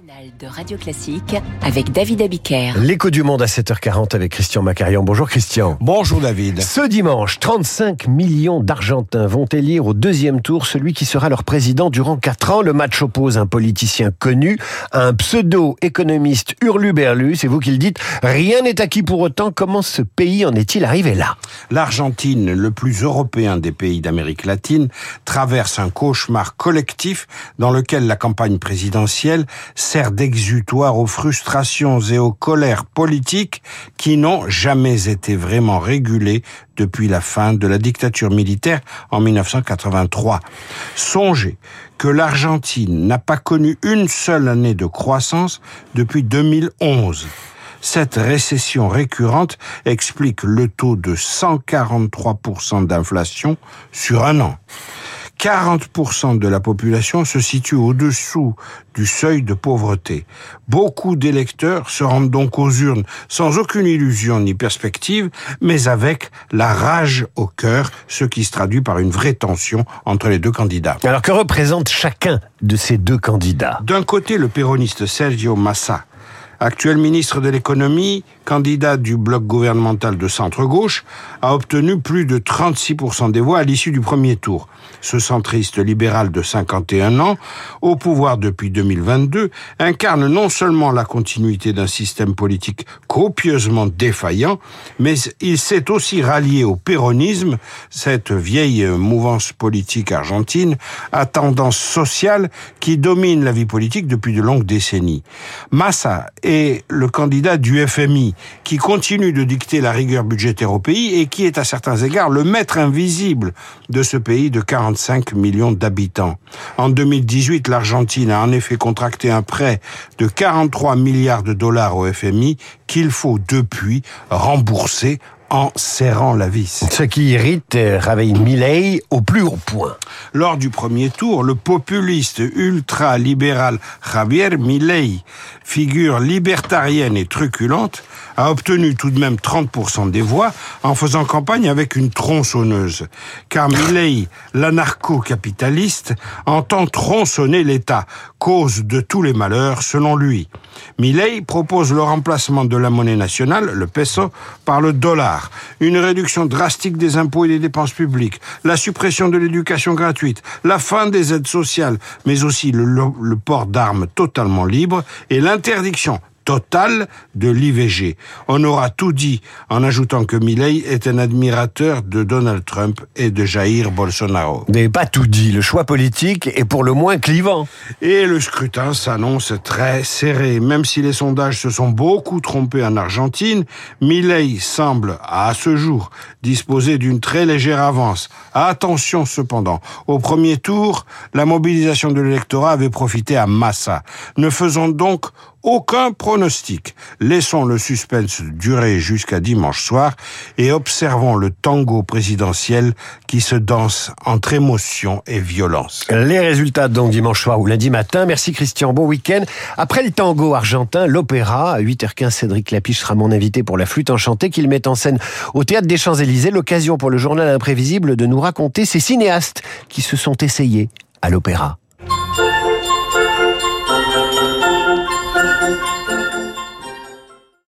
matinale de Radio Classique avec David Abiker. L'écho du monde à 7h40 avec Christian Macarian. Bonjour Christian. Bonjour David. Ce dimanche, 35 millions d'Argentins vont élire au deuxième tour celui qui sera leur président durant 4 ans. Le match oppose un politicien connu à un pseudo-économiste hurluberlu. C'est vous qui le dites. Rien n'est acquis pour autant. Comment ce pays en est-il arrivé là? L'Argentine, le plus européen des pays d'Amérique latine, traverse un cauchemar collectif dans lequel la campagne présidentielle sert d'exutoire aux frustrations et aux colères politiques qui n'ont jamais été vraiment régulées depuis la fin de la dictature militaire en 1983. Songez que l'Argentine n'a pas connu une seule année de croissance depuis 2011. Cette récession récurrente explique le taux de 143% d'inflation sur un an. 40% de la population se situe au-dessous du seuil de pauvreté. Beaucoup d'électeurs se rendent donc aux urnes sans aucune illusion ni perspective, mais avec la rage au cœur, ce qui se traduit par une vraie tension entre les deux candidats. Alors que représente chacun de ces deux candidats? D'un côté, le péroniste Sergio Massa, actuel ministre de l'économie, candidat du bloc gouvernemental de centre-gauche, a obtenu plus de 36% des voix à l'issue du premier tour. Ce centriste libéral de 51 ans, au pouvoir depuis 2022, incarne non seulement la continuité d'un système politique copieusement défaillant, mais il s'est aussi rallié au péronisme, cette vieille mouvance politique argentine à tendance sociale qui domine la vie politique depuis de longues décennies. Est le candidat du FMI, qui continue de dicter la rigueur budgétaire au pays et qui est à certains égards le maître invisible de ce pays de 45 millions d'habitants. En 2018, l'Argentine a en effet contracté un prêt de 43 milliards de dollars au FMI qu'il faut depuis rembourser en serrant la vis. Ce qui irrite réveille Milley au plus haut point. Lors du premier tour, le populiste ultra-libéral Javier Milei, figure libertarienne et truculente, a obtenu tout de même 30% des voix en faisant campagne avec une tronçonneuse. Car Milei, l'anarcho-capitaliste, entend tronçonner l'État, cause de tous les malheurs selon lui. Milei propose le remplacement de la monnaie nationale, le peso, par le dollar, une réduction drastique des impôts et des dépenses publiques, la suppression de l'éducation gratuite, la fin des aides sociales, mais aussi le, port d'armes totalement libre et l'interdiction Total de l'IVG. On aura tout dit en ajoutant que Milley est un admirateur de Donald Trump et de Jair Bolsonaro. Mais pas tout dit, le choix politique est pour le moins clivant. Et le scrutin s'annonce très serré. Même si les sondages se sont beaucoup trompés en Argentine, Milley semble, à ce jour, disposer d'une très légère avance. Attention cependant, au premier tour, la mobilisation de l'électorat avait profité à Massa. Ne faisons donc aucun pronostic. Laissons le suspense durer jusqu'à dimanche soir et observons le tango présidentiel qui se danse entre émotion et violence. Les résultats donc dimanche soir ou lundi matin. Merci Christian, bon week-end. Après le tango argentin, l'opéra, à 8h15, Cédric Lapiche sera mon invité pour la flûte enchantée qu'il met en scène au Théâtre des Champs-Élysées. L'occasion pour le journal imprévisible de nous raconter ces cinéastes qui se sont essayés à l'opéra.